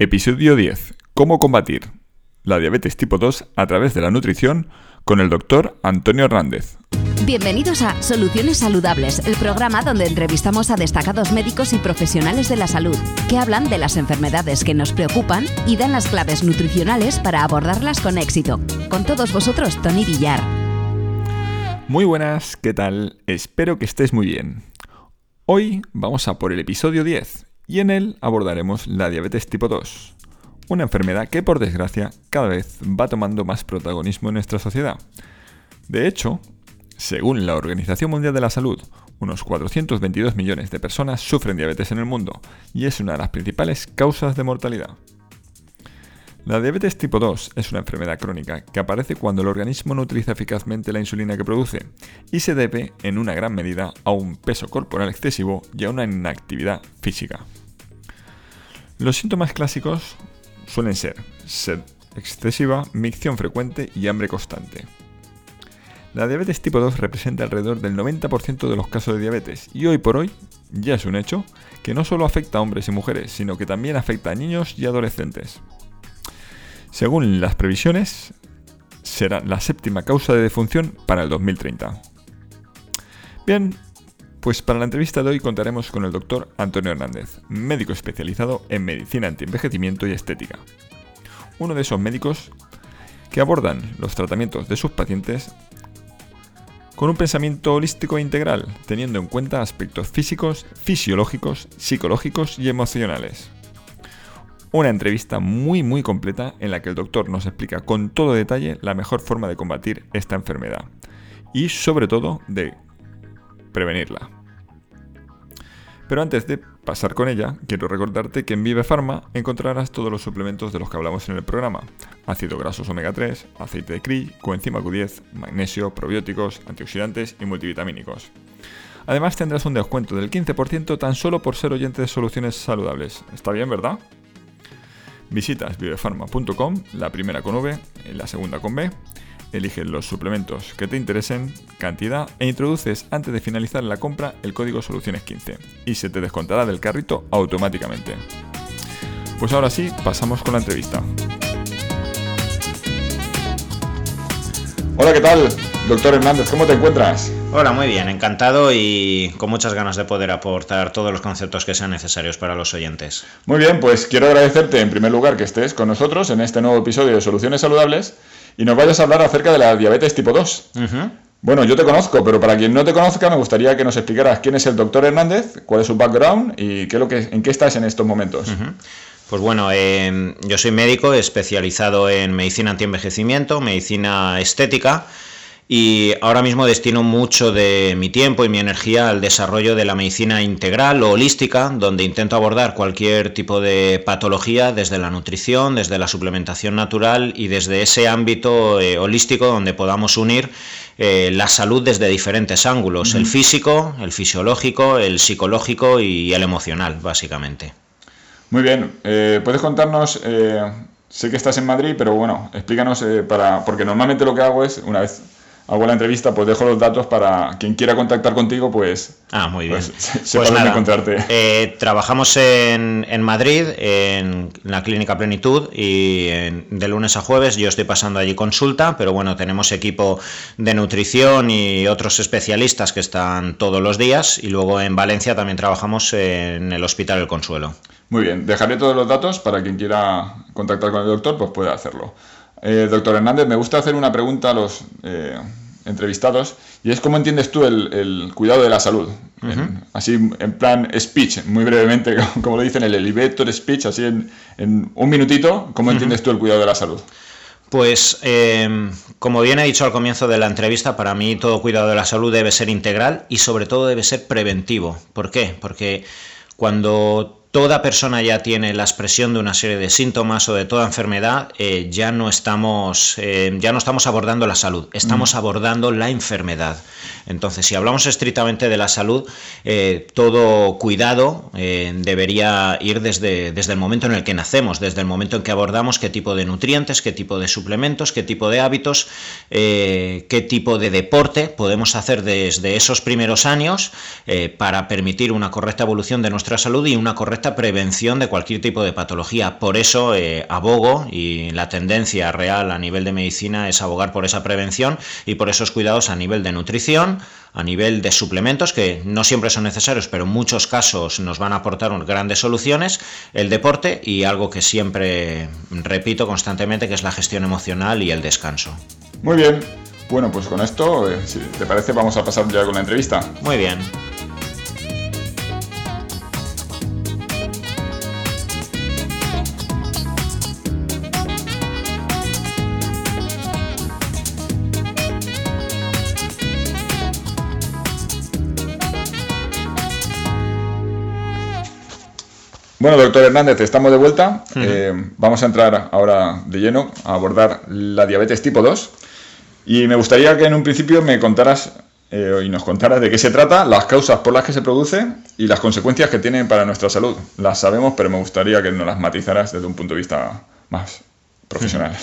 Episodio 10. ¿Cómo combatir la diabetes tipo 2 a través de la nutrición con el doctor Antonio Hernández. Bienvenidos a Soluciones Saludables, el programa donde entrevistamos a destacados médicos y profesionales de la salud que hablan de las enfermedades que nos preocupan y dan las claves nutricionales para abordarlas con éxito. Con todos vosotros, Tony Villar. Muy buenas, ¿qué tal? Espero que estés muy bien. Hoy vamos a por el episodio 10 y en él abordaremos la diabetes tipo 2, una enfermedad que por desgracia cada vez va tomando más protagonismo en nuestra sociedad. De hecho, según la Organización Mundial de la Salud, unos 422 millones de personas sufren diabetes en el mundo y es una de las principales causas de mortalidad. La diabetes tipo 2 es una enfermedad crónica que aparece cuando el organismo no utiliza eficazmente la insulina que produce y se debe en una gran medida a un peso corporal excesivo y a una inactividad física. Los síntomas clásicos suelen ser sed excesiva, micción frecuente y hambre constante. La diabetes tipo 2 representa alrededor del 90% de los casos de diabetes y hoy por hoy ya es un hecho que no solo afecta a hombres y mujeres, sino que también afecta a niños y adolescentes. Según las previsiones, será la séptima causa de defunción para el 2030. Bien, pues para la entrevista de hoy contaremos con el doctor Antonio Hernández, médico especializado en medicina antienvejecimiento y estética. Uno de esos médicos que abordan los tratamientos de sus pacientes con un pensamiento holístico e integral, teniendo en cuenta aspectos físicos, fisiológicos, psicológicos y emocionales. Una entrevista muy muy completa en la que el doctor nos explica con todo detalle la mejor forma de combatir esta enfermedad y sobre todo de prevenirla. Pero antes de pasar con ella, quiero recordarte que en Vive Pharma encontrarás todos los suplementos de los que hablamos en el programa: ácido grasos omega 3, aceite de CRI, coenzima Q10, magnesio, probióticos, antioxidantes y multivitamínicos. Además tendrás un descuento del 15% tan solo por ser oyente de soluciones saludables. ¿Está bien, verdad? Visitas vivefarma.com, la primera con V, la segunda con B, eliges los suplementos que te interesen, cantidad e introduces antes de finalizar la compra el código Soluciones15 y se te descontará del carrito automáticamente. Pues ahora sí, pasamos con la entrevista. Hola, ¿qué tal? Doctor Hernández, ¿cómo te encuentras? Hola, muy bien, encantado y con muchas ganas de poder aportar todos los conceptos que sean necesarios para los oyentes. Muy bien, pues quiero agradecerte en primer lugar que estés con nosotros en este nuevo episodio de Soluciones Saludables y nos vayas a hablar acerca de la diabetes tipo 2. Bueno, yo te conozco, pero para quien no te conozca, me gustaría que nos explicaras quién es el doctor Hernández, cuál es su background y qué es lo que, en qué estás en estos momentos. Pues bueno, eh, yo soy médico especializado en medicina antienvejecimiento, medicina estética y ahora mismo destino mucho de mi tiempo y mi energía al desarrollo de la medicina integral o holística, donde intento abordar cualquier tipo de patología desde la nutrición, desde la suplementación natural y desde ese ámbito eh, holístico donde podamos unir eh, la salud desde diferentes ángulos, el físico, el fisiológico, el psicológico y el emocional, básicamente. Muy bien, eh, ¿puedes contarnos... Sé que estás en Madrid, pero bueno, explícanos para. Porque normalmente lo que hago es, una vez hago la entrevista, pues dejo los datos para quien quiera contactar contigo, pues, ah, muy bien. pues pues encontrarte. Eh, trabajamos en, en, Madrid, en la Clínica Plenitud, y de lunes a jueves yo estoy pasando allí consulta, pero bueno, tenemos equipo de nutrición y otros especialistas que están todos los días, y luego en Valencia también trabajamos en el Hospital El Consuelo. Muy bien, dejaré todos los datos para quien quiera contactar con el doctor, pues pueda hacerlo. Eh, doctor Hernández, me gusta hacer una pregunta a los eh, entrevistados y es cómo entiendes tú el, cuidado de la salud. así en plan speech, muy brevemente, como lo dicen el elevator speech, así en, un minutito, ¿cómo entiendes tú el cuidado de la salud? Pues, em, como bien he dicho al comienzo de la entrevista, para mí todo cuidado de la salud debe ser integral y sobre todo debe ser preventivo. ¿Por qué? Porque cuando toda persona ya tiene la expresión de una serie de síntomas o de toda enfermedad, eh, ya, no estamos, eh, ya no estamos abordando la salud, estamos abordando la enfermedad. Entonces, si hablamos estrictamente de la salud, eh, todo cuidado debería ir desde, desde el momento en el que nacemos, desde el momento en que abordamos qué tipo de nutrientes, qué tipo de suplementos, qué tipo de hábitos, qué tipo de deporte podemos hacer desde esos primeros años para permitir una correcta evolución de nuestra salud y una correcta correcta prevención de cualquier tipo de patología. Por eso eh, abogo y la tendencia real a nivel de medicina es abogar por esa prevención y por esos cuidados a nivel de nutrición, a nivel de suplementos, que no siempre son necesarios, pero en muchos casos nos van a aportar grandes soluciones, el deporte y algo que siempre repito constantemente, que es la gestión emocional y el descanso. Muy bien, bueno, pues con esto, eh, si te parece, vamos a pasar ya con la entrevista. Muy bien. Bueno, doctor Hernández, estamos de vuelta. Eh, vamos a entrar ahora de lleno a abordar la diabetes tipo 2. Y me gustaría que en un principio me contaras eh, y nos contaras de qué se trata, las causas por las que se produce y las consecuencias que tiene para nuestra salud. Las sabemos, pero me gustaría que nos las matizaras desde un punto de vista más profesional.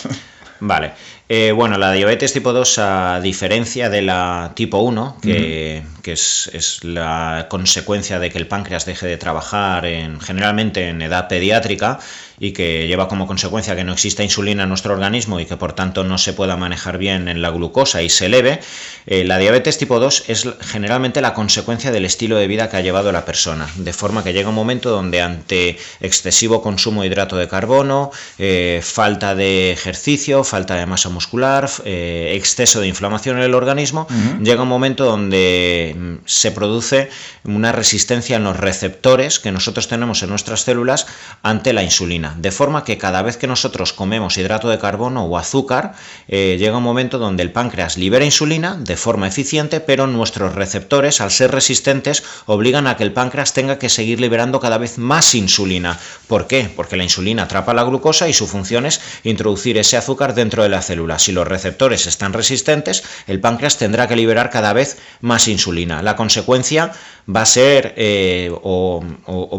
Vale. Eh, bueno, la diabetes tipo 2, a diferencia de la tipo 1, que, es, la consecuencia de que el páncreas deje de trabajar en, generalmente en edad pediátrica y que lleva como consecuencia que no exista insulina en nuestro organismo y que por tanto no se pueda manejar bien en la glucosa y se eleve, eh, la diabetes tipo 2 es generalmente la consecuencia del estilo de vida que ha llevado la persona, de forma que llega un momento donde ante excesivo consumo de hidrato de carbono, eh, falta de ejercicio, falta de masa muscular, eh, exceso de inflamación en el organismo, llega un momento donde mm, se produce una resistencia en los receptores que nosotros tenemos en nuestras células ante la insulina. De forma que cada vez que nosotros comemos hidrato de carbono o azúcar, eh, llega un momento donde el páncreas libera insulina de forma eficiente, pero nuestros receptores, al ser resistentes, obligan a que el páncreas tenga que seguir liberando cada vez más insulina. ¿Por qué? Porque la insulina atrapa la glucosa y su función es introducir ese azúcar dentro de la célula si los receptores están resistentes, el páncreas tendrá que liberar cada vez más insulina. La consecuencia va a ser, eh, o,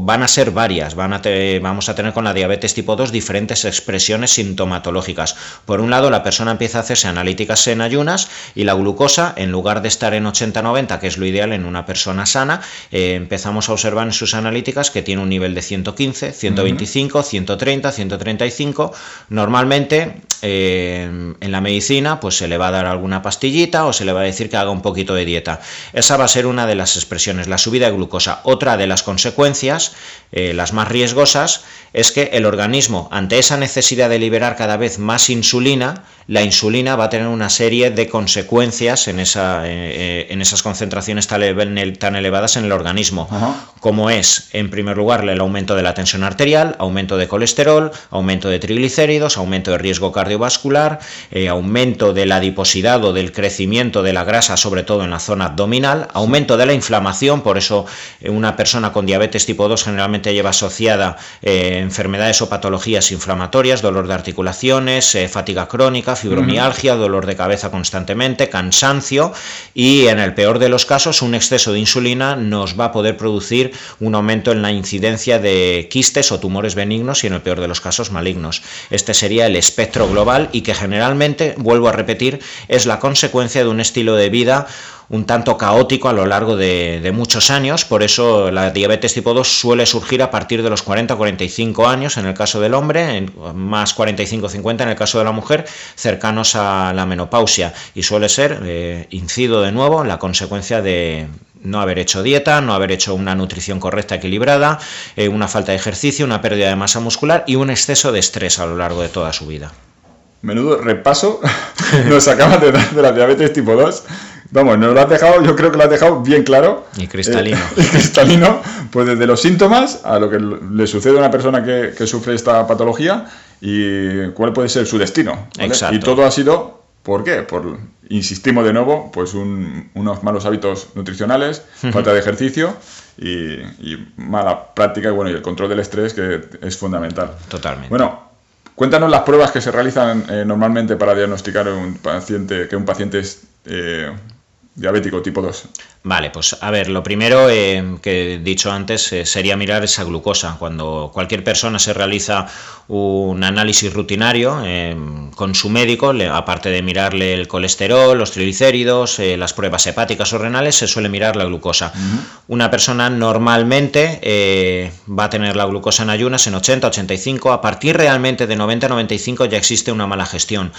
van a ser varias, vamos a tener con la diabetes tipo 2 diferentes expresiones sintomatológicas. Por un lado, la persona empieza a hacerse analíticas en ayunas y la glucosa, en lugar de estar en 80-90, que es lo ideal en una persona sana, eh, empezamos a observar en sus analíticas que tiene un nivel de 115, 125, 130, 135. Normalmente, eh, en la medicina, pues se le va a dar alguna pastillita o se le va a decir que haga un poquito de dieta. Esa va a ser una de las expresiones, la subida de glucosa. Otra de las consecuencias, eh, las más riesgosas, es que el organismo, ante esa necesidad de liberar cada vez más insulina, la insulina va a tener una serie de consecuencias en, esa, eh, en esas concentraciones tan, elevadas en el organismo, como es, en primer lugar, el aumento de la tensión arterial, aumento de colesterol, aumento de triglicéridos, aumento de riesgo cardiovascular, eh, aumento de la adiposidad o del crecimiento de la grasa, sobre todo en la zona abdominal, aumento de la inflamación, por eso eh, una persona con diabetes tipo 2 generalmente lleva asociada enfermedades o patologías inflamatorias, dolor de articulaciones, fatiga crónica, fibromialgia, dolor de cabeza constantemente, cansancio y en el peor de los casos un exceso de insulina nos va a poder producir un aumento en la incidencia de quistes o tumores benignos y en el peor de los casos malignos. Este sería el espectro global y que generalmente, vuelvo a repetir, es la consecuencia de un estilo de vida un tanto caótico a lo largo de, muchos años, por eso la diabetes tipo 2 suele surgir a partir de los 40-45 años en el caso del hombre, más 45-50 en el caso de la mujer, cercanos a la menopausia y suele ser, eh, incido de nuevo, la consecuencia de, no haber hecho dieta, no haber hecho una nutrición correcta, equilibrada, eh, una falta de ejercicio, una pérdida de masa muscular y un exceso de estrés a lo largo de toda su vida. Menudo repaso nos acabas de dar de la diabetes tipo 2 Vamos, nos lo has dejado, yo creo que lo has dejado bien claro. Y cristalino. y cristalino, pues desde los síntomas a lo que le sucede a una persona que, sufre esta patología y cuál puede ser su destino. Exacto. Y todo ha sido, ¿por qué? Por, insistimos de nuevo, pues unos malos hábitos nutricionales, falta de ejercicio y, mala práctica y bueno, y el control del estrés que es fundamental. Totalmente. Bueno, Cuéntanos las pruebas que se realizan eh, normalmente para diagnosticar un paciente, que un paciente es, eh, diabético tipo 2? Vale, pues a ver, lo primero eh, que he dicho antes eh, sería mirar esa glucosa. Cuando cualquier persona se realiza un análisis rutinario eh, con su médico, aparte de mirarle el colesterol, los triglicéridos, las pruebas hepáticas o renales, se suele mirar la glucosa. Una persona normalmente va a tener la glucosa en ayunas en 80, 85, a partir realmente de 90, 95 ya existe una mala gestión.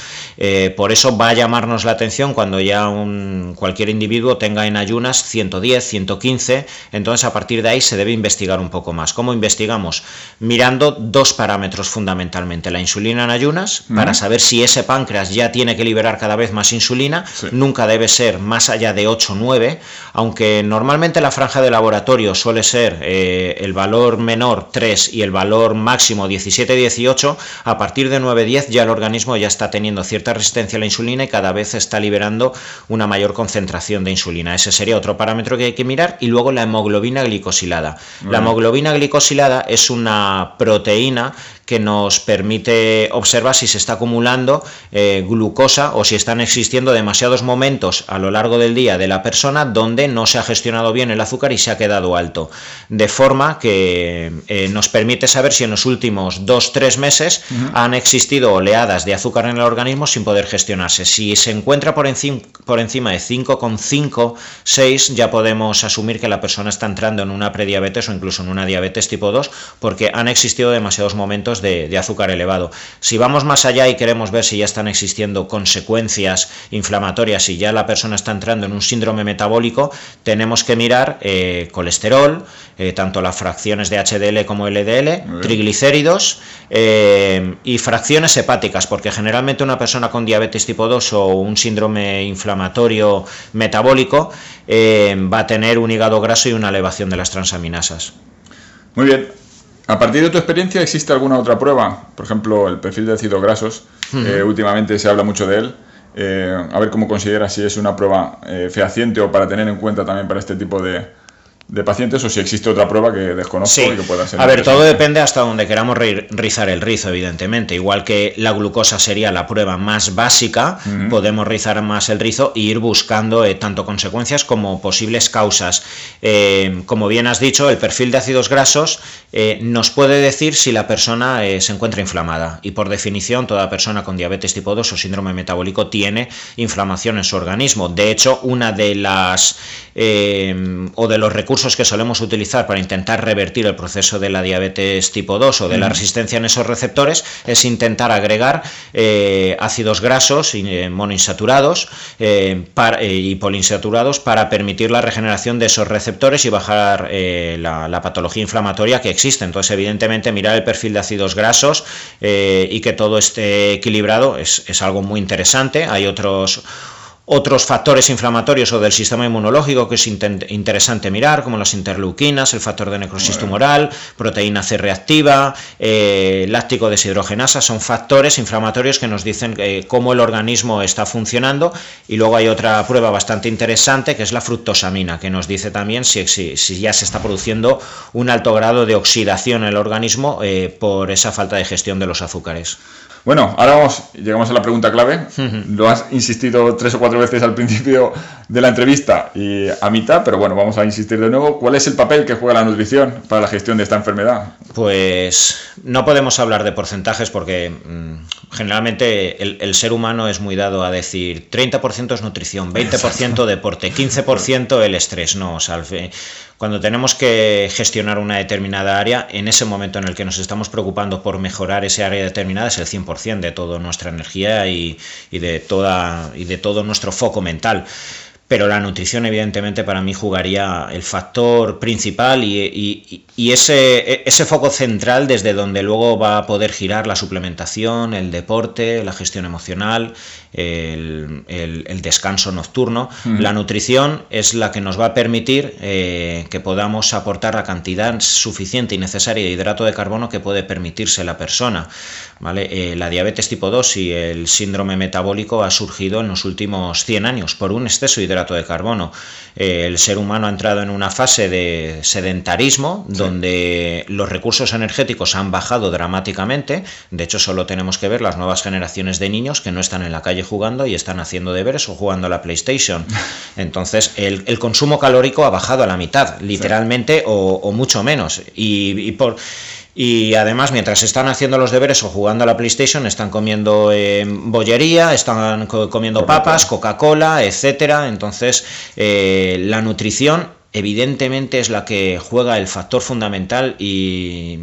por eso va a llamarnos la atención cuando ya un, cualquier individuo tenga en ayunas 110, 115, entonces a partir de ahí se debe investigar un poco más. ¿Cómo investigamos? Mirando dos parámetros fundamentalmente, la insulina en ayunas, para saber si ese páncreas ya tiene que liberar cada vez más insulina, nunca debe ser más allá de 8 o 9, aunque normalmente la franja de laboratorio suele ser eh, el valor menor 3 y el valor máximo 17-18, a partir de 9-10 ya el organismo ya está teniendo cierta resistencia a la insulina y cada vez está liberando una mayor concentración de insulina. Ese sería otro parámetro que hay que mirar, y luego la hemoglobina glicosilada. La hemoglobina glicosilada es una proteína que nos permite observar si se está acumulando eh, glucosa o si están existiendo demasiados momentos a lo largo del día de la persona donde no se ha gestionado bien el azúcar y se ha quedado alto. De forma que eh, nos permite saber si en los últimos 2-3 meses han existido oleadas de azúcar en el organismo sin poder gestionarse. Si se encuentra por, por encima de 5,5, 6, ya podemos asumir que la persona está entrando en una prediabetes o incluso en una diabetes tipo 2 porque han existido demasiados momentos de, azúcar elevado. Si vamos más allá y queremos ver si ya están existiendo consecuencias inflamatorias y ya la persona está entrando en un síndrome metabólico, tenemos que mirar eh, colesterol, eh, tanto las fracciones de HDL como LDL, triglicéridos eh, y fracciones hepáticas, porque generalmente una persona con diabetes tipo 2 o un síndrome inflamatorio metabólico va a tener un hígado graso y una elevación de las transaminasas. Muy bien, a partir de tu experiencia, ¿existe alguna otra prueba? Por ejemplo, el perfil de ácidos grasos. Eh, últimamente se habla mucho de él. Eh, a ver cómo consideras si es una prueba eh, fehaciente o para tener en cuenta también para este tipo de, de pacientes o si existe otra prueba que desconozco y que pueda ser. A ver, todo depende hasta donde queramos rizar el rizo, evidentemente. Igual que la glucosa sería la prueba más básica, podemos rizar más el rizo e ir buscando eh, tanto consecuencias como posibles causas. Eh, como bien has dicho, el perfil de ácidos grasos eh, nos puede decir si la persona se encuentra inflamada. Y por definición, toda persona con diabetes tipo 2 o síndrome metabólico tiene inflamación en su organismo. De hecho, una de las o de los recursos que solemos utilizar para intentar revertir el proceso de la diabetes tipo 2 o de la resistencia en esos receptores es intentar agregar eh, ácidos grasos eh, monoinsaturados eh, y poliinsaturados para permitir la regeneración de esos receptores y bajar la, patología inflamatoria que existe. Entonces, evidentemente, mirar el perfil de ácidos grasos y que todo esté equilibrado es, es algo muy interesante. Hay otros otros factores inflamatorios o del sistema inmunológico que es interesante mirar, como las interleuquinas, el factor de necrosis tumoral, proteína C reactiva, eh, láctico deshidrogenasa, son factores inflamatorios que nos dicen eh, cómo el organismo está funcionando. Y luego hay otra prueba bastante interesante que es la fructosamina, que nos dice también si, si, ya se está produciendo un alto grado de oxidación en el organismo eh, por esa falta de gestión de los azúcares. Bueno, ahora vamos, llegamos a la pregunta clave. Lo has insistido tres o cuatro veces al principio de la entrevista y a mitad, pero bueno, vamos a insistir de nuevo. ¿Cuál es el papel que juega la nutrición para la gestión de esta enfermedad? Pues no podemos hablar de porcentajes porque mm, generalmente el, ser humano es muy dado a decir 30% es nutrición, 20% deporte, 15% el estrés. No, salve cuando tenemos que gestionar una determinada área, en ese momento en el que nos estamos preocupando por mejorar ese área determinada es el 100% de toda nuestra energía y, de toda, y de todo nuestro foco mental pero la nutrición evidentemente para mí jugaría el factor principal y, ese, ese, foco central desde donde luego va a poder girar la suplementación, el deporte, la gestión emocional, el, descanso nocturno. La nutrición es la que nos va a permitir eh, que podamos aportar la cantidad suficiente y necesaria de hidrato de carbono que puede permitirse la persona. ¿vale? Eh, la diabetes tipo 2 y el síndrome metabólico ha surgido en los últimos 100 años por un exceso de hidrato de carbono. Eh, el ser humano ha entrado en una fase de sedentarismo donde los recursos energéticos han bajado dramáticamente. De hecho, solo tenemos que ver las nuevas generaciones de niños que no están en la calle jugando y están haciendo deberes o jugando a la PlayStation. Entonces, el, consumo calórico ha bajado a la mitad, literalmente, o, mucho menos. y por y además, mientras están haciendo los deberes o jugando a la PlayStation, están comiendo eh, bollería, están comiendo papas, Coca-Cola, etcétera. Entonces, eh, la nutrición evidentemente es la que juega el factor fundamental y,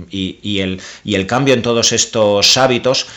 el, y, el, cambio en todos estos hábitos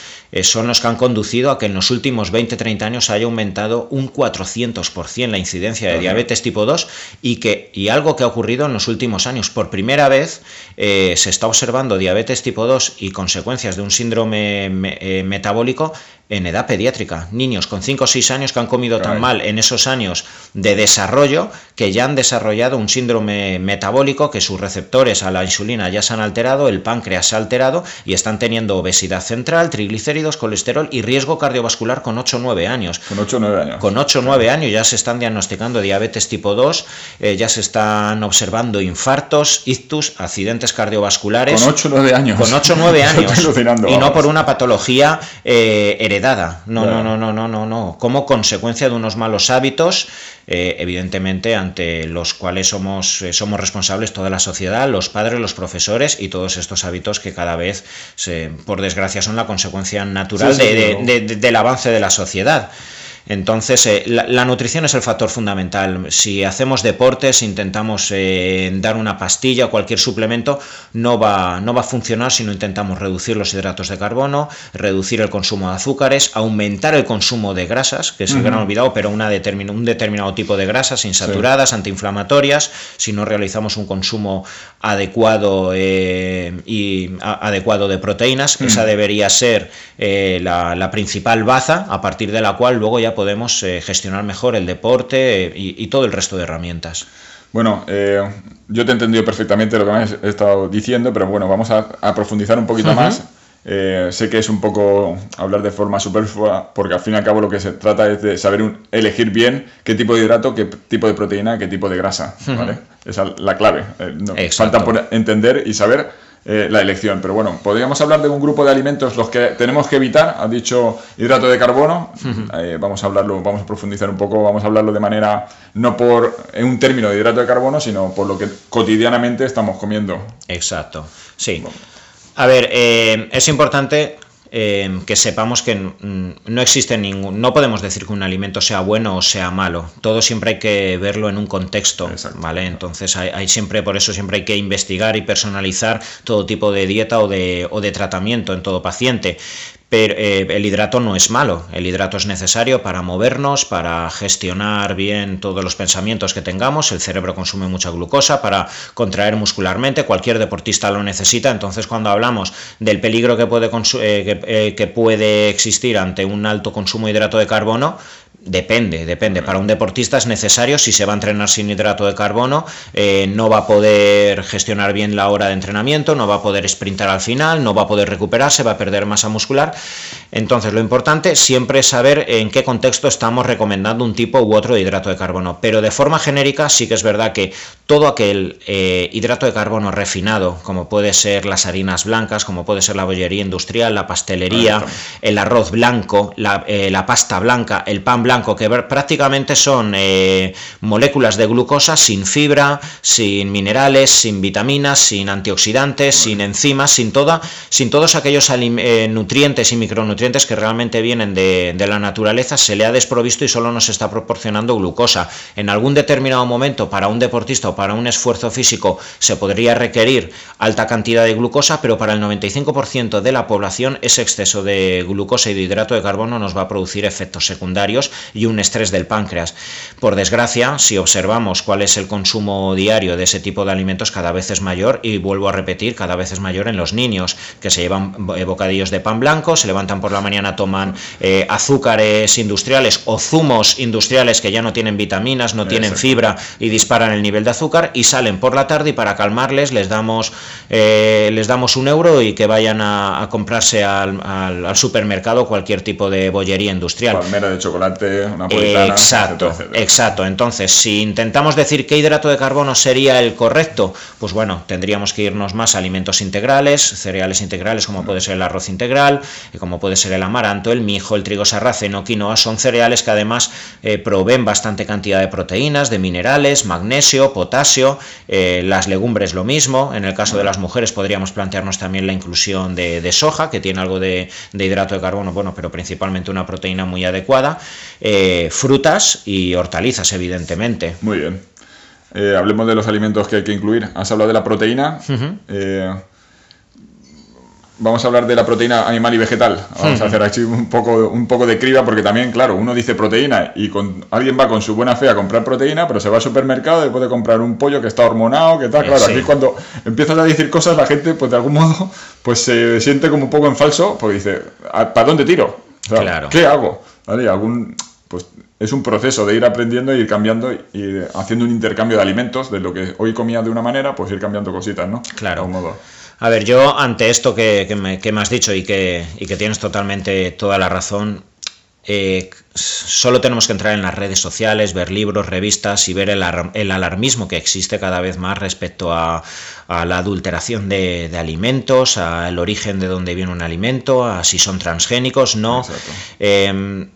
son los que han conducido a que en los últimos 20-30 años haya aumentado un 400% la incidencia de diabetes tipo 2 y, que, y algo que ha ocurrido en los últimos años. Por primera vez eh, se está observando diabetes tipo 2 y consecuencias de un síndrome eh, metabólico en edad pediátrica, niños con 5 o 6 años que han comido tan mal en esos años de desarrollo que ya han desarrollado un síndrome metabólico, que sus receptores a la insulina ya se han alterado, el páncreas se ha alterado y están teniendo obesidad central, triglicéridos, colesterol y riesgo cardiovascular con 8 o 9 años. Con 8 o 9 años. Con 8 o 9 años ya se están diagnosticando diabetes tipo 2, eh, ya se están observando infartos, ictus, accidentes cardiovasculares. Con 8 o 9 años. Con 8 o 9 años. y no por una patología eh, heredada. No, no, no, no, no, no, no. Como consecuencia de unos malos hábitos, eh, evidentemente, ante los cuales somos, eh, somos responsables toda la sociedad, los padres, los profesores y todos estos hábitos que cada vez, por desgracia, son la consecuencia natural del avance de la sociedad. Entonces, eh, la, nutrición es el factor fundamental. Si hacemos deportes, intentamos eh, dar una pastilla o cualquier suplemento, no va, no va a funcionar si no intentamos reducir los hidratos de carbono, reducir el consumo de azúcares, aumentar el consumo de grasas, que se uh han olvidado, pero una un determinado tipo de grasas insaturadas, antiinflamatorias, si no realizamos un consumo adecuado eh, y adecuado de proteínas, esa debería ser la, la principal baza a partir de la cual luego ya podemos eh, gestionar mejor el deporte eh, y, todo el resto de herramientas. Bueno, eh, yo te he entendido perfectamente lo que me has estado diciendo, pero bueno, vamos a, profundizar un poquito más. sé que es un poco hablar de forma superflua, porque al fin y al cabo lo que se trata es de saber elegir bien qué tipo de hidrato, qué tipo de proteína, qué tipo de grasa. Esa es la clave. falta por entender y saber eh, la elección. Pero bueno, podríamos hablar de un grupo de alimentos los que tenemos que evitar. ha dicho hidrato de carbono. Eh, vamos a hablarlo, vamos a profundizar un poco, vamos a hablarlo de manera, no por en un término de hidrato de carbono, sino por lo que cotidianamente estamos comiendo. Exacto, sí. A ver, eh, es importante Em, que sepamos que no existe ningún, no podemos decir que un alimento sea bueno o sea malo. Todo siempre hay que verlo en un contexto, ¿vale? Entonces hay, siempre, por eso siempre hay que investigar y personalizar todo tipo de dieta o de, o de tratamiento en todo paciente. Pero eh, el hidrato no es malo, el hidrato es necesario para movernos, para gestionar bien todos los pensamientos que tengamos, el cerebro consume mucha glucosa para contraer muscularmente, cualquier deportista lo necesita, entonces cuando hablamos del peligro que puede, eh, eh, que puede existir ante un alto consumo de hidrato de carbono, Depende, depende. Para un deportista es necesario, si se va a entrenar sin hidrato de carbono, eh, no va a poder gestionar bien la hora de entrenamiento, no va a poder sprintar al final, no va a poder recuperarse, va a perder masa muscular. Entonces, lo importante siempre es saber en qué contexto estamos recomendando un tipo u otro de hidrato de carbono. Pero de forma genérica, sí que es verdad que todo aquel eh, hidrato de carbono refinado, como puede ser las harinas blancas, como puede ser la bollería industrial, la pastelería, el arroz blanco, la, eh, la pasta blanca, el pan blanco, que prácticamente son eh, moléculas de glucosa sin fibra, sin minerales, sin vitaminas, sin antioxidantes, sin enzimas, sin, toda, sin todos aquellos eh, nutrientes y micronutrientes que realmente vienen de, la naturaleza, se le ha desprovisto y solo nos está proporcionando glucosa. En algún determinado momento, para un deportista o para un esfuerzo físico, se podría requerir alta cantidad de glucosa, pero para el 95% de la población ese exceso de glucosa y de hidrato de carbono nos va a producir efectos secundarios y un estrés del páncreas. Por desgracia, si observamos cuál es el consumo diario de ese tipo de alimentos, cada vez es mayor y vuelvo a repetir, cada vez es mayor en los niños, que se llevan eh, bocadillos de pan blanco, se levantan por la mañana, toman eh, azúcares industriales o zumos industriales que ya no tienen vitaminas, no tienen fibra y disparan el nivel de azúcar y salen por la tarde y para calmarles les damos, eh, les damos un euro y que vayan a, comprarse al, supermercado cualquier tipo de bollería industrial. Palmera de chocolate napolitana, Exacto, exacto. Entonces, si intentamos decir qué hidrato de carbono sería el correcto, pues bueno, tendríamos que irnos más a alimentos integrales, cereales integrales como puede ser el arroz integral, eh, como puede ser el amaranto, el mijo, el trigo sarraceno, quinoa, son cereales que además eh, proveen bastante cantidad de proteínas, de minerales, magnesio, potasio, eh, las legumbres lo mismo, en el caso de las mujeres podríamos plantearnos también la inclusión de, soja, que tiene algo de, hidrato de carbono, bueno, pero principalmente una proteína muy adecuada, eh, frutas y hortalizas, evidentemente. Muy bien. hablemos de los alimentos que hay que incluir. Has hablado de la proteína vamos a hablar de la proteína animal y vegetal. Vamos a hacer aquí un poco, un poco de criba porque también, claro, uno dice proteína y con, alguien va con su buena fe a comprar proteína, pero se va al supermercado y puede comprar un pollo que está hormonado, que tal. Claro, aquí cuando empiezas a decir cosas la gente, pues de algún modo, pues se siente como un poco en falso porque dice, ah, ¿para dónde tiro? claro. ¿Qué hago? ¿Vale? Algún, pues es un proceso de ir aprendiendo e ir cambiando y haciendo un intercambio de alimentos, de lo que hoy comía de una manera, pues ir cambiando cositas, ¿no? Claro. A ver, yo ante esto que, me, has dicho y que, que, tienes totalmente toda la razón, eh, solo tenemos que entrar en las redes sociales, ver libros, revistas y ver el, alarmismo que existe cada vez más respecto a, la adulteración de, alimentos, al origen de dónde viene un alimento, a si son transgénicos, no. Em,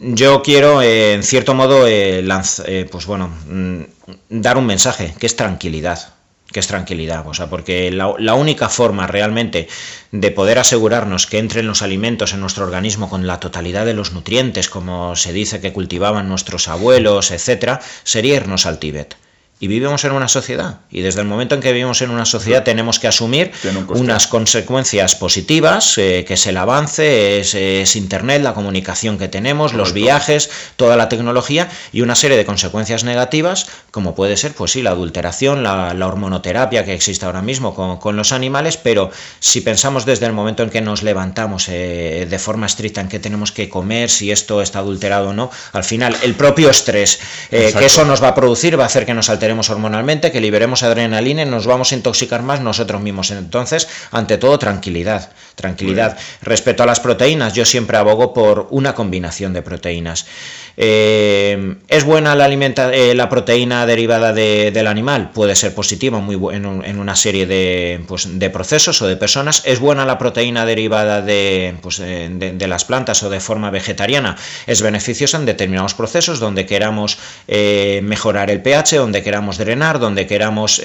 yo quiero, eh, en cierto modo, eh, pues bueno, mm, dar un mensaje, que es tranquilidad que es tranquilidad, o sea, porque la, única forma realmente de poder asegurarnos que entren los alimentos en nuestro organismo con la totalidad de los nutrientes, como se dice que cultivaban nuestros abuelos, etcétera, sería irnos al Tíbet y vivimos en una sociedad. Y desde el momento en que vivimos en una sociedad tenemos que asumir unas consecuencias positivas, eh, que es el avance, es, Internet, la comunicación que tenemos, los viajes, toda la tecnología, y una serie de consecuencias negativas, como puede ser, pues sí, la adulteración, la, hormonoterapia que existe ahora mismo con, los animales, pero si pensamos desde el momento en que nos levantamos eh, de forma estricta en qué tenemos que comer, si esto está adulterado o no, al final el propio estrés eh, que eso nos va a producir va a hacer que nos hormonalmente, que liberemos adrenalina y nos vamos a intoxicar más nosotros mismos. Entonces, ante todo, tranquilidad. Tranquilidad. Respecto a las proteínas, yo siempre abogo por una combinación de proteínas. Eh, ¿Es buena la, alimenta eh, la proteína derivada del animal? Puede ser positiva muy en, en una serie de, pues, de, procesos o de personas. ¿Es buena la proteína derivada de, pues, de, las plantas o de forma vegetariana? Es beneficiosa en determinados procesos donde queramos eh, mejorar el pH, donde queramos drenar, donde queramos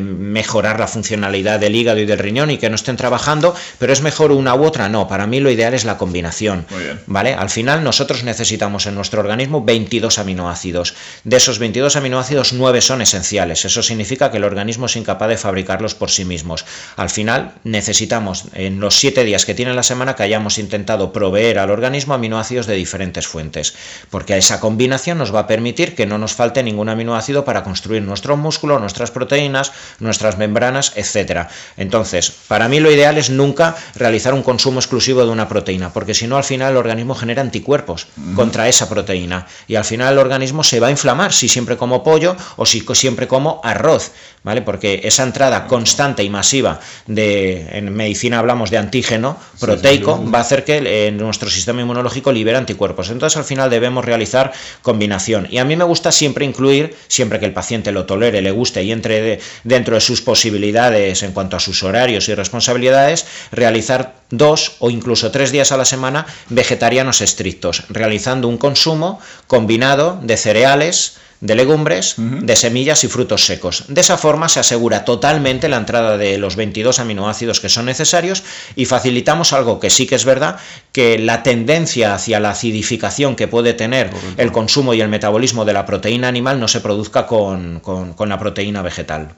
mejorar la funcionalidad del hígado y del riñón y que no estén trabajando, pero es mejor una u otra. No, para mí lo ideal es la combinación. ¿vale? Al final nosotros necesitamos en nuestro organismo 22 aminoácidos. De esos 22 aminoácidos, 9 son esenciales. Eso significa que el organismo es incapaz de fabricarlos por sí mismos. Al final, necesitamos en los 7 días que tiene la semana que hayamos intentado proveer al organismo aminoácidos de diferentes fuentes, porque esa combinación nos va a permitir que no nos falte ningún aminoácido para construir nuestro músculo, nuestras proteínas, nuestras membranas, etc. Entonces, para mí lo ideal es nunca realizar un consumo exclusivo de una proteína, porque si no al final el organismo genera anticuerpos contra esa proteína y al final el organismo se va a inflamar si siempre como pollo o si siempre como arroz, ¿vale? Porque esa entrada constante y masiva de, en medicina hablamos de antígeno proteico, va a hacer que nuestro sistema inmunológico libere anticuerpos. Entonces al final debemos realizar combinación. Y a mí me gusta siempre incluir, siempre que el paciente lo tolere, le guste y entre dentro de sus posibilidades en cuanto a sus horarios y responsabilidades, realizar dos o incluso tres días a la semana vegetarianos estrictos, realizando un consumo combinado de cereales, de legumbres, de semillas y frutos secos. De esa forma se asegura totalmente la entrada de los 22 aminoácidos que son necesarios y facilitamos algo que sí que es verdad, que la tendencia hacia la acidificación que puede tener el consumo y el metabolismo de la proteína animal no se produzca con, con la proteína vegetal.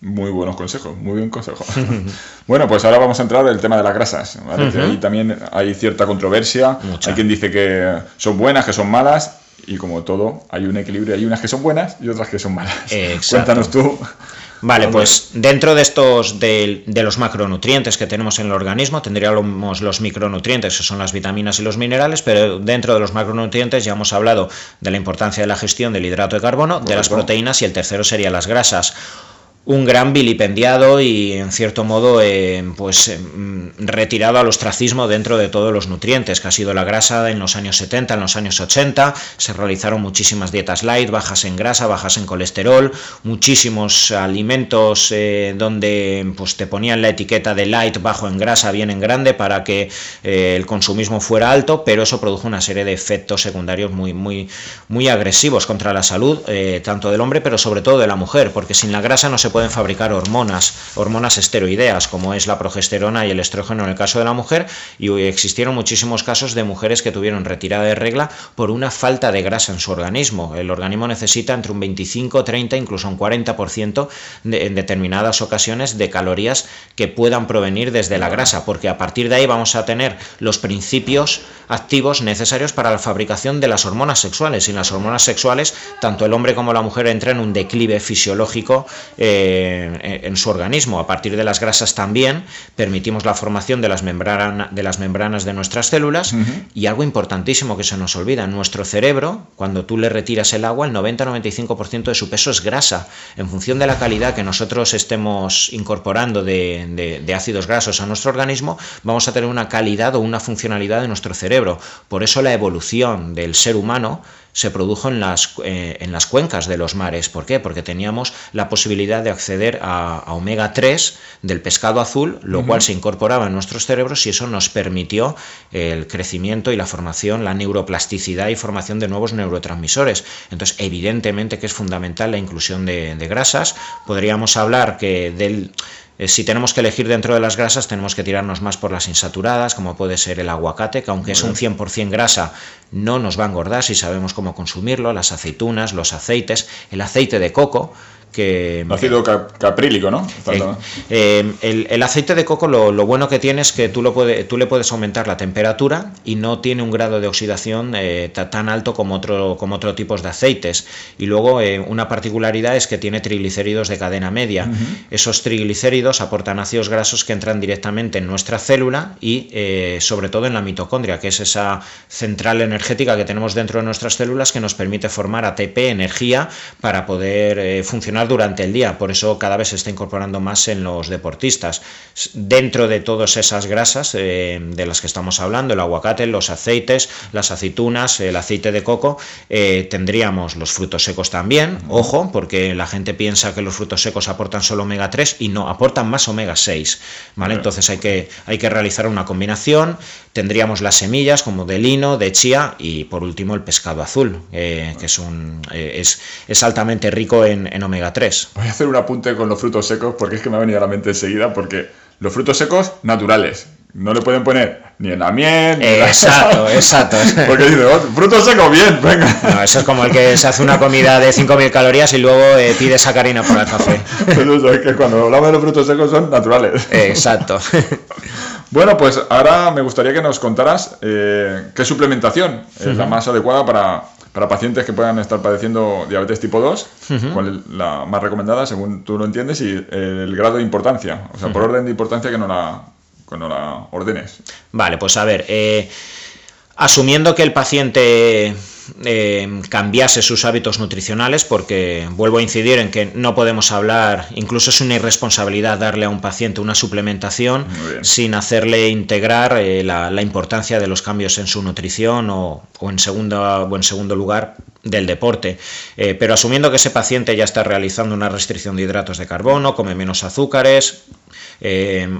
Muy buenos consejos, muy buen consejo. bueno, pues ahora vamos a entrar en el tema de las grasas. Ahí también hay cierta controversia. Hay quien dice que son buenas, que son malas. Y como todo, hay un equilibrio. Hay unas que son buenas y otras que son malas. Cuéntanos tú. Vale, pues dentro de estos de, los macronutrientes que tenemos en el organismo, tendríamos los micronutrientes, que son las vitaminas y los minerales, pero dentro de los macronutrientes ya hemos hablado de la importancia de la gestión del hidrato de carbono, de las proteínas y el tercero sería las grasas. Un gran vilipendiado y en cierto modo eh, pues eh, retirado al ostracismo dentro de todos los nutrientes que ha sido la grasa en los años 70, en los años 80 se realizaron muchísimas dietas light, bajas en grasa, bajas en colesterol, muchísimos alimentos eh, donde pues te ponían la etiqueta de light, bajo en grasa, bien en grande para que el consumismo fuera alto, pero eso produjo una serie de efectos secundarios muy muy muy agresivos contra la salud tanto del hombre pero sobre todo de la mujer, porque sin la grasa no se pueden fabricar hormonas, hormonas esteroideas, como es la progesterona y el estrógeno en el caso de la mujer, y existieron muchísimos casos de mujeres que tuvieron retirada de regla por una falta de grasa en su organismo. El organismo necesita entre un 25, 30, incluso un 40% de, en determinadas ocasiones de calorías que puedan provenir desde la grasa, porque a partir de ahí vamos a tener los principios activos necesarios para la fabricación de las hormonas sexuales. Sin las hormonas sexuales, tanto el hombre como la mujer entran en un declive fisiológico. Eh, en su organismo. A partir de las grasas también permitimos la formación de las, de, las membranas de nuestras células y algo importantísimo que se nos olvida, nuestro cerebro, cuando tú le retiras el agua, el 90-95% de su peso es grasa. En función de la calidad que nosotros estemos incorporando de, de ácidos grasos a nuestro organismo, vamos a tener una calidad o una funcionalidad de nuestro cerebro. Por eso la evolución del ser humano se produjo en las, eh, en las cuencas de los mares. ¿Por qué? Porque teníamos la posibilidad de acceder a, omega 3 del pescado azul, lo cual se incorporaba en nuestros cerebros y eso nos permitió el crecimiento y la formación, la neuroplasticidad y formación de nuevos neurotransmisores. Entonces, evidentemente que es fundamental la inclusión de, de grasas. Podríamos hablar que del eh, si tenemos que elegir dentro de las grasas, tenemos que tirarnos más por las insaturadas, como puede ser el aguacate, que aunque es un 100% grasa, no nos va a engordar si sabemos cómo consumirlo, las aceitunas, los aceites, el aceite de coco, que... Ácido caprílico, ¿no? Eh, el, aceite de coco lo, bueno que tiene es que tú, lo puede, tú le puedes aumentar la temperatura y no tiene un grado de oxidación eh, tan alto como otro, como otro tipos de aceites. Y luego eh, una particularidad es que tiene triglicéridos de cadena media. Esos triglicéridos aportan ácidos grasos que entran directamente en nuestra célula y sobre todo en la mitocondria, que es esa central energética que tenemos dentro de nuestras células que nos permite formar ATP, energía, para poder funcionar durante el día, por eso cada vez se está incorporando más en los deportistas. Dentro de todas esas grasas eh, de las que estamos hablando, el aguacate, los aceites, las aceitunas, el aceite de coco, eh, tendríamos los frutos secos también, ojo, porque la gente piensa que los frutos secos aportan solo omega 3 y no, aportan más omega 6, ¿vale? Entonces hay que, hay que realizar una combinación, tendríamos las semillas como de lino, de chía y por último el pescado azul, eh, que es, un, es, es altamente rico en, en omega 3. Voy a hacer un apunte con los frutos secos porque es que me ha venido a la mente enseguida porque los frutos secos naturales, no le pueden poner ni en la miel. Ni exacto, exacto. Porque dice, oh, frutos secos, bien, venga. No, eso es como el que se hace una comida de 5.000 calorías y luego eh, pide sacarina por el café. Eso es que cuando hablamos de los frutos secos son naturales. Exacto. Bueno, pues ahora me gustaría que nos contaras eh, qué suplementación es la más adecuada para, para pacientes que puedan estar padeciendo diabetes tipo 2, cuál es la más recomendada según tú lo entiendes y el grado de importancia, o sea, por orden de importancia que no la, que no la ordenes. Vale, pues a ver, eh, asumiendo que el paciente eh, cambiase sus hábitos nutricionales, porque vuelvo a incidir en que no podemos hablar, incluso es una irresponsabilidad darle a un paciente una suplementación sin hacerle integrar eh, la, importancia de los cambios en su nutrición o, en, segundo, o en segundo lugar del deporte. Eh, pero asumiendo que ese paciente ya está realizando una restricción de hidratos de carbono, come menos azúcares,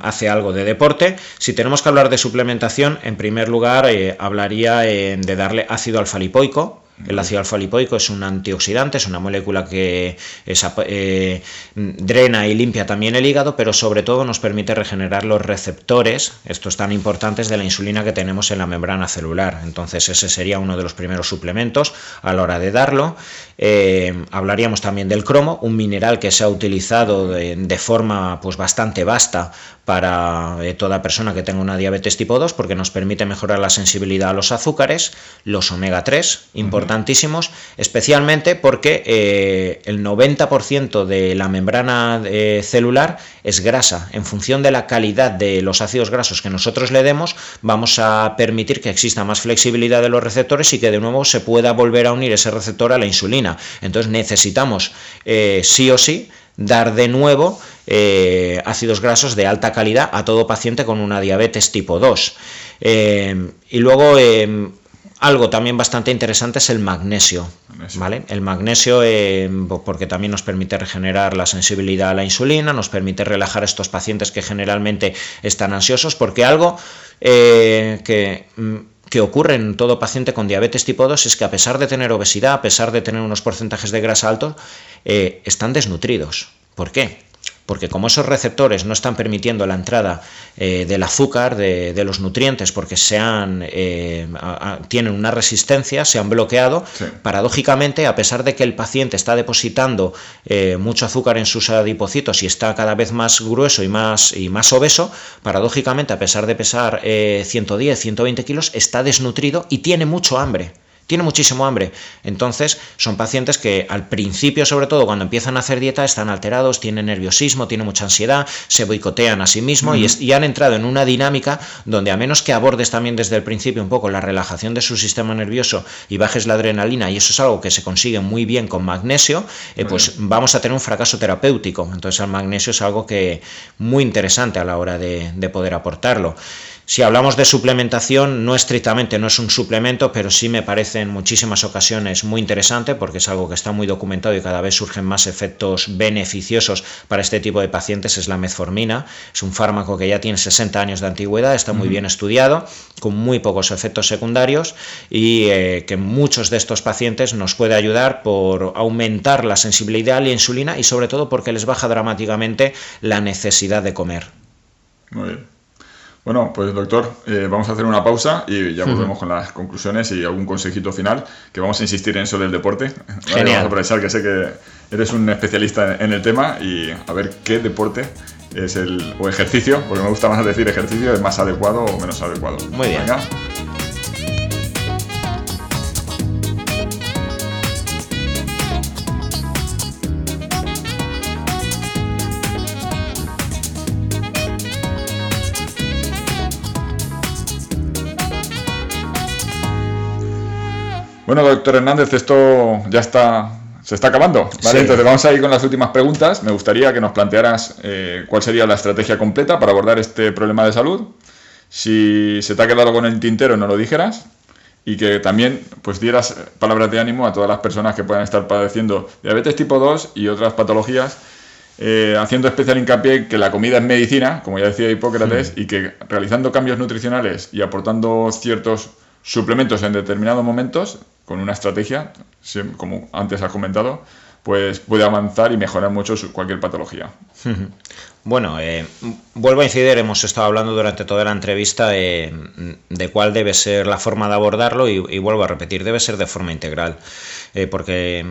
hace algo de deporte. Si tenemos que hablar de suplementación, en primer lugar hablaría de darle ácido alfa lipoico el ácido alfa-lipoico es un antioxidante, es una molécula que eh, drena y limpia también el hígado, pero sobre todo nos permite regenerar los receptores, estos tan importantes de la insulina que tenemos en la membrana celular. Entonces ese sería uno de los primeros suplementos a la hora de darlo. Eh, hablaríamos también del cromo, un mineral que se ha utilizado de, forma pues, bastante vasta para eh, toda persona que tenga una diabetes tipo 2 porque nos permite mejorar la sensibilidad a los azúcares, los omega 3, importante importantísimos, especialmente porque eh, el 90% de la membrana eh, celular es grasa. En función de la calidad de los ácidos grasos que nosotros le demos, vamos a permitir que exista más flexibilidad de los receptores y que de nuevo se pueda volver a unir ese receptor a la insulina. Entonces necesitamos sí o sí dar de nuevo eh, ácidos grasos de alta calidad a todo paciente con una diabetes tipo 2. Eh, y luego eh, algo también bastante interesante es el magnesio, ¿vale? El magnesio porque también nos permite regenerar la sensibilidad a la insulina, nos permite relajar a estos pacientes que generalmente están ansiosos, porque algo que mm, que ocurre en todo paciente con diabetes tipo 2 es que a pesar de tener obesidad, a pesar de tener unos porcentajes de grasa altos, están desnutridos. ¿Por qué? Porque como esos receptores no están permitiendo la entrada eh, del azúcar, de, los nutrientes, porque se eh, tienen una resistencia, se han bloqueado, paradójicamente, a pesar de que el paciente está depositando eh, mucho azúcar en sus adipocitos y está cada vez más grueso y más, y más obeso, paradójicamente, a pesar de pesar 110, 120 kilos, está desnutrido y tiene mucho hambre tiene muchísimo hambre. Entonces, son pacientes que al principio, sobre todo cuando empiezan a hacer dieta, están alterados, tienen nerviosismo, tienen mucha ansiedad, se boicotean a sí mismos y, han entrado en una dinámica donde a menos que abordes también desde el principio un poco la relajación de su sistema nervioso y bajes la adrenalina, y eso es algo que se consigue muy bien con magnesio, eh, pues vamos a tener un fracaso terapéutico. Entonces, el magnesio es algo que muy interesante a la hora de, de poder aportarlo. Si hablamos de suplementación, no estrictamente, no es un suplemento, pero sí me parece en muchísimas ocasiones muy interesante porque es algo que está muy documentado y cada vez surgen más efectos beneficiosos para este tipo de pacientes, es la metformina. Es un fármaco que ya tiene 60 años de antigüedad, está muy bien estudiado, con muy pocos efectos secundarios y eh, que muchos de estos pacientes nos puede ayudar por aumentar la sensibilidad a la insulina y sobre todo porque les baja dramáticamente la necesidad de comer. Muy bien. Bueno, pues doctor, eh, vamos a hacer una pausa y ya volvemos con las conclusiones y algún consejito final, que vamos a insistir en eso del deporte. Vamos a aprovechar que sé que eres un especialista en el tema y a ver qué deporte es el, o ejercicio, porque me gusta más decir ejercicio, es más adecuado o menos adecuado. Muy bien. Bueno, doctor Hernández, esto ya está, se está acabando. ¿vale? Entonces vamos a ir con las últimas preguntas. Me gustaría que nos plantearas eh, cuál sería la estrategia completa para abordar este problema de salud. Si se te ha quedado con el tintero, no lo dijeras. Y que también pues dieras palabras de ánimo a todas las personas que puedan estar padeciendo diabetes tipo 2 y otras patologías, eh, haciendo especial hincapié en que la comida es medicina, como ya decía Hipócrates, y que realizando cambios nutricionales y aportando ciertos suplementos en determinados momentos con una estrategia, como antes has comentado, pues puede avanzar y mejorar mucho cualquier patología. Bueno, eh, vuelvo a incidir, hemos estado hablando durante toda la entrevista de cuál debe ser la forma de abordarlo y, vuelvo a repetir, debe ser de forma integral, eh, porque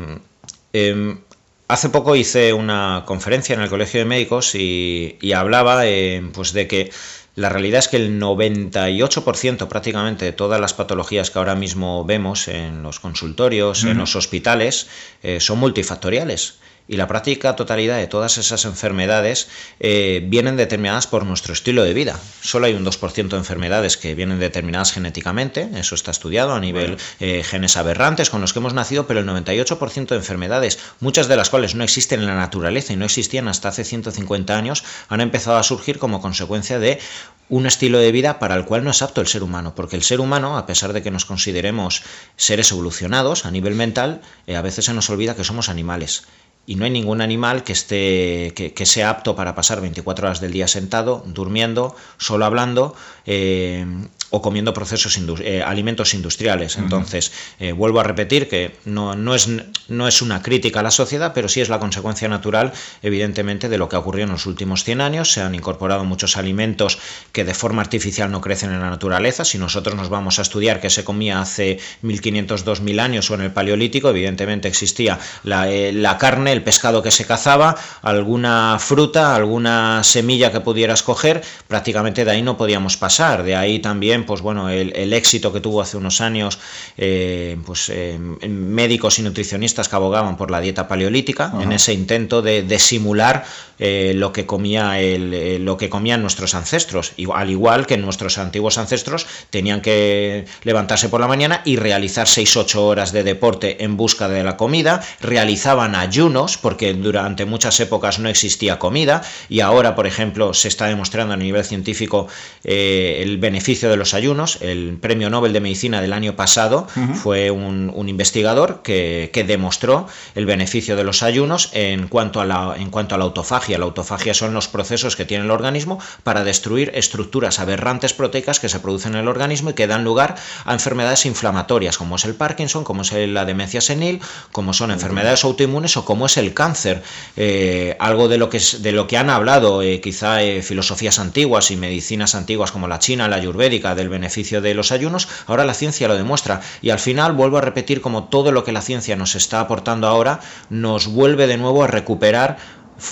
em, hace poco hice una conferencia en el Colegio de Médicos y, hablaba eh, pues de que la realidad es que el 98% prácticamente de todas las patologías que ahora mismo vemos en los consultorios, en los hospitales, eh, son multifactoriales y la práctica totalidad de todas esas enfermedades eh, vienen determinadas por nuestro estilo de vida. Solo hay un 2% de enfermedades que vienen determinadas genéticamente, eso está estudiado a nivel eh, genes aberrantes con los que hemos nacido, pero el 98% de enfermedades, muchas de las cuales no existen en la naturaleza y no existían hasta hace 150 años, han empezado a surgir como consecuencia de un estilo de vida para el cual no es apto el ser humano, porque el ser humano, a pesar de que nos consideremos seres evolucionados a nivel mental, eh, a veces se nos olvida que somos animales y no hay ningún animal que esté que, sea apto para pasar 24 horas del día sentado, durmiendo, solo hablando eh, o comiendo procesos eh, alimentos industriales. Entonces, eh, vuelvo a repetir que no, no, es, no es una crítica a la sociedad, pero sí es la consecuencia natural, evidentemente, de lo que ha ocurrido en los últimos 100 años. Se han incorporado muchos alimentos que de forma artificial no crecen en la naturaleza. Si nosotros nos vamos a estudiar qué se comía hace 1500, 2000 años o en el Paleolítico, evidentemente existía la, eh, la carne, el pescado que se cazaba, alguna fruta, alguna semilla que pudieras coger, prácticamente de ahí no podíamos pasar. De ahí también también, pues bueno, el, éxito que tuvo hace unos años, eh, pues médicos y nutricionistas que abogaban por la dieta paleolítica, en ese intento de, simular lo que comía el, lo que comían nuestros ancestros, al igual que nuestros antiguos ancestros tenían que levantarse por la mañana y realizar 6-8 horas de deporte en busca de la comida, realizaban ayunos, porque durante muchas épocas no existía comida, y ahora, por ejemplo, se está demostrando a nivel científico eh, el beneficio de los ayunos. El premio Nobel de Medicina del año pasado fue un, investigador que, demostró el beneficio de los ayunos en cuanto, a la, en cuanto a la autofagia. La autofagia son los procesos que tiene el organismo para destruir estructuras aberrantes proteicas que se producen en el organismo y que dan lugar a enfermedades inflamatorias, como es el Parkinson, como es la demencia senil, como son enfermedades autoinmunes o como es el cáncer. Eh, algo de lo que, de lo que han hablado eh, quizá eh, filosofías antiguas y medicinas antiguas como la china, la ayurvédica, del beneficio de los ayunos, ahora la ciencia lo demuestra. Y al final vuelvo a repetir como todo lo que la ciencia nos está aportando ahora nos vuelve de nuevo a recuperar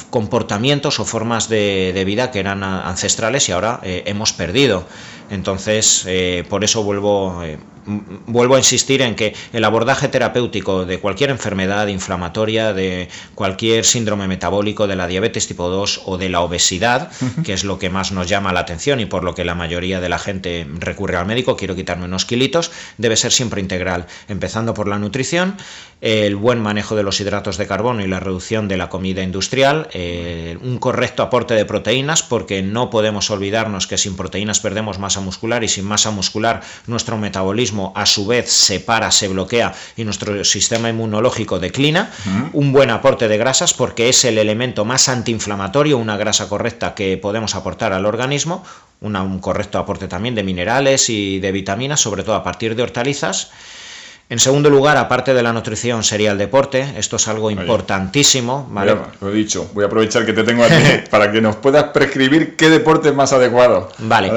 comportamientos o formas de, vida que eran ancestrales y ahora hemos perdido. Entonces, por eso vuelvo, vuelvo a insistir en que el abordaje terapéutico de cualquier enfermedad inflamatoria, de cualquier síndrome metabólico, de la diabetes tipo 2 o de la obesidad, que es lo que más nos llama la atención y por lo que la mayoría de la gente recurre al médico, quiero quitarme unos kilitos, debe ser siempre integral, empezando por la nutrición, el buen manejo de los hidratos de carbono y la reducción de la comida industrial, eh, un correcto aporte de proteínas, porque no podemos olvidarnos que sin proteínas perdemos masa muscular y sin masa muscular nuestro metabolismo a su vez se para, se bloquea y nuestro sistema inmunológico declina. Un buen aporte de grasas porque es el elemento más antiinflamatorio, una grasa correcta que podemos aportar al organismo. un correcto aporte también de minerales y de vitaminas, sobre todo a partir de hortalizas. En segundo lugar, aparte de la nutrición, sería el deporte. Esto es algo importantísimo. ¿vale? lo he dicho, voy a aprovechar que te tengo aquí para que nos puedas prescribir qué deporte es más adecuado. Vale.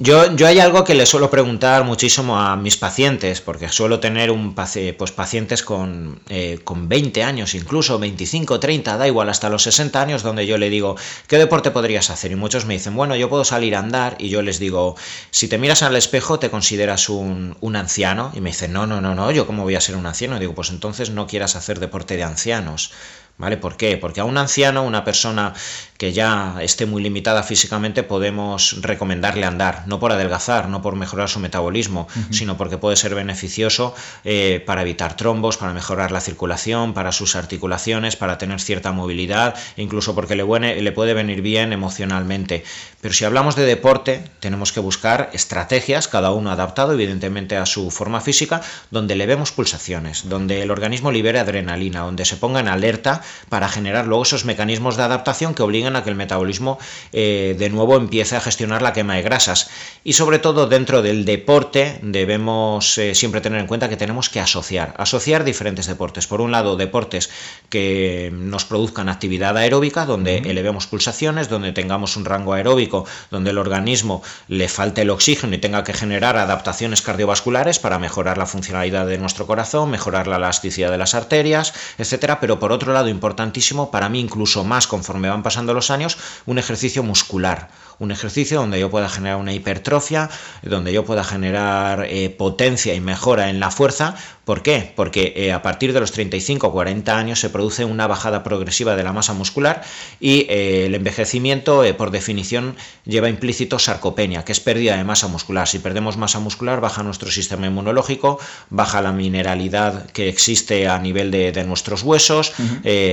Yo, yo hay algo que le suelo preguntar muchísimo a mis pacientes, porque suelo tener un pues, pacientes con, eh, con 20 años, incluso 25, 30, da igual, hasta los 60 años, donde yo le digo, ¿qué deporte podrías hacer? Y muchos me dicen, bueno, yo puedo salir a andar, y yo les digo, si te miras al espejo, te consideras un, un anciano, y me dicen, no, no, no, no, yo cómo voy a ser un anciano, y digo, pues entonces no quieras hacer deporte de ancianos. ¿Vale? ¿Por qué? Porque a un anciano, una persona que ya esté muy limitada físicamente, podemos recomendarle andar, no por adelgazar, no por mejorar su metabolismo, sino porque puede ser beneficioso eh, para evitar trombos, para mejorar la circulación, para sus articulaciones, para tener cierta movilidad, incluso porque le, le puede venir bien emocionalmente. Pero si hablamos de deporte, tenemos que buscar estrategias, cada uno adaptado evidentemente a su forma física, donde le vemos pulsaciones, donde el organismo libere adrenalina, donde se ponga en alerta para generar luego esos mecanismos de adaptación que obligan a que el metabolismo eh, de nuevo empiece a gestionar la quema de grasas. Y sobre todo dentro del deporte debemos eh, siempre tener en cuenta que tenemos que asociar, asociar diferentes deportes. Por un lado, deportes que nos produzcan actividad aeróbica, donde elevemos pulsaciones, donde tengamos un rango aeróbico, donde el organismo le falte el oxígeno y tenga que generar adaptaciones cardiovasculares para mejorar la funcionalidad de nuestro corazón, mejorar la elasticidad de las arterias, etcétera. Pero por otro lado, importantísimo, para mí incluso más conforme van pasando los años, un ejercicio muscular, un ejercicio donde yo pueda generar una hipertrofia, donde yo pueda generar eh, potencia y mejora en la fuerza. ¿Por qué? Porque eh, a partir de los 35 o 40 años se produce una bajada progresiva de la masa muscular y eh, el envejecimiento, por definición, lleva implícito sarcopenia, que es pérdida de masa muscular. Si perdemos masa muscular, baja nuestro sistema inmunológico, baja la mineralidad que existe a nivel de, nuestros huesos,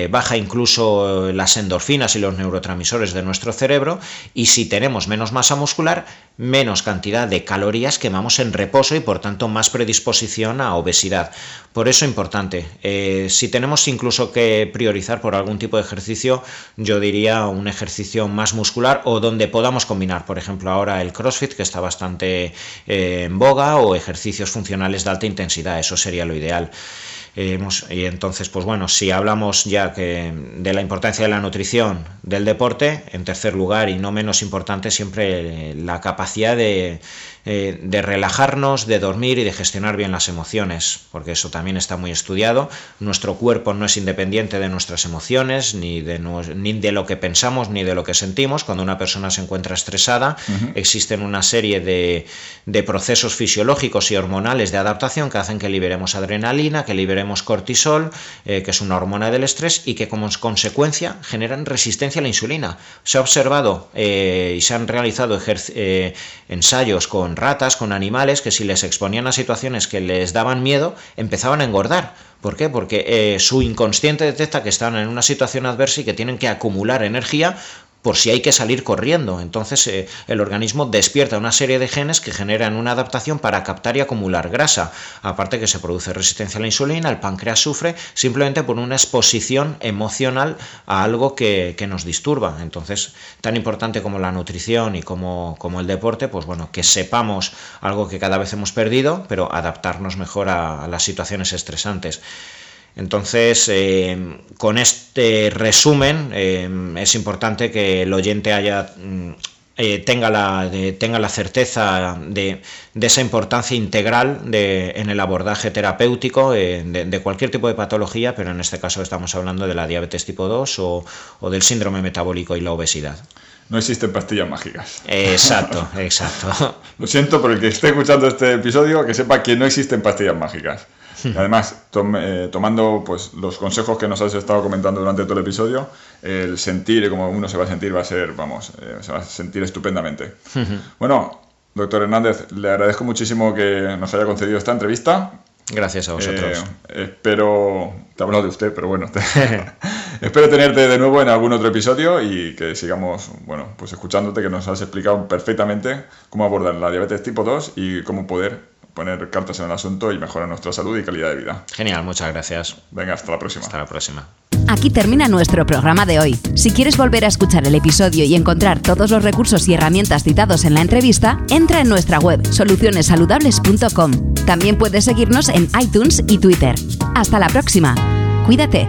baja incluso las endorfinas y los neurotransmisores de nuestro cerebro y si tenemos menos masa muscular, menos cantidad de calorías quemamos en reposo y por tanto más predisposición a obesidad. Por eso importante, eh, si tenemos incluso que priorizar por algún tipo de ejercicio, yo diría un ejercicio más muscular o donde podamos combinar, por ejemplo ahora el CrossFit que está bastante eh, en boga o ejercicios funcionales de alta intensidad, eso sería lo ideal y entonces, pues bueno, si hablamos ya que de la importancia de la nutrición, del deporte, en tercer lugar y no menos importante siempre la capacidad de eh, de relajarnos, de dormir y de gestionar bien las emociones, porque eso también está muy estudiado. Nuestro cuerpo no es independiente de nuestras emociones, ni de, ni de lo que pensamos, ni de lo que sentimos. Cuando una persona se encuentra estresada, existen una serie de, de procesos fisiológicos y hormonales de adaptación que hacen que liberemos adrenalina, que liberemos cortisol, eh, que es una hormona del estrés, y que como consecuencia generan resistencia a la insulina. Se ha observado eh, y se han realizado eh, ensayos con ratas, con animales, que si les exponían a situaciones que les daban miedo, empezaban a engordar. ¿Por qué? Porque su inconsciente detecta que están en una situación adversa y que tienen que acumular energía por si hay que salir corriendo. Entonces eh, el organismo despierta una serie de genes que generan una adaptación para captar y acumular grasa. Aparte que se produce resistencia a la insulina, el páncreas sufre simplemente por una exposición emocional a algo que, nos disturba. Entonces, tan importante como la nutrición y como, como, el deporte, pues bueno, que sepamos algo que cada vez hemos perdido, pero adaptarnos mejor a las situaciones estresantes. Entonces, eh, con este resumen, eh, es importante que el oyente haya, mm, eh, tenga, la, tenga la certeza de, esa importancia integral en el abordaje terapéutico de, cualquier tipo de patología, pero en este caso estamos hablando de la diabetes tipo 2 o, o del síndrome metabólico y la obesidad. No existen pastillas mágicas. Exacto, exacto. Lo siento por el que esté escuchando este episodio, que sepa que no existen pastillas mágicas. Además, eh, tomando pues, los consejos que nos has estado comentando durante todo el episodio, el sentir y cómo uno se va a sentir va a ser, vamos, eh, se va a sentir estupendamente. Bueno, doctor Hernández, le agradezco muchísimo que nos haya concedido esta entrevista. Gracias a vosotros. Eh, espero, te hablo de usted, pero bueno, espero tenerte de nuevo en algún otro episodio y que sigamos, bueno, pues escuchándote, que nos has explicado perfectamente cómo abordar la diabetes tipo 2 y cómo poder poner cartas en el asunto y mejorar nuestra salud y calidad de vida. Genial, muchas gracias. Venga, hasta la próxima. Hasta la próxima. Aquí termina nuestro programa de hoy. Si quieres volver a escuchar el episodio y encontrar todos los recursos y herramientas citados en la entrevista, entra en nuestra web solucionesaludables.com. También puedes seguirnos en iTunes y Twitter. Hasta la próxima. Cuídate.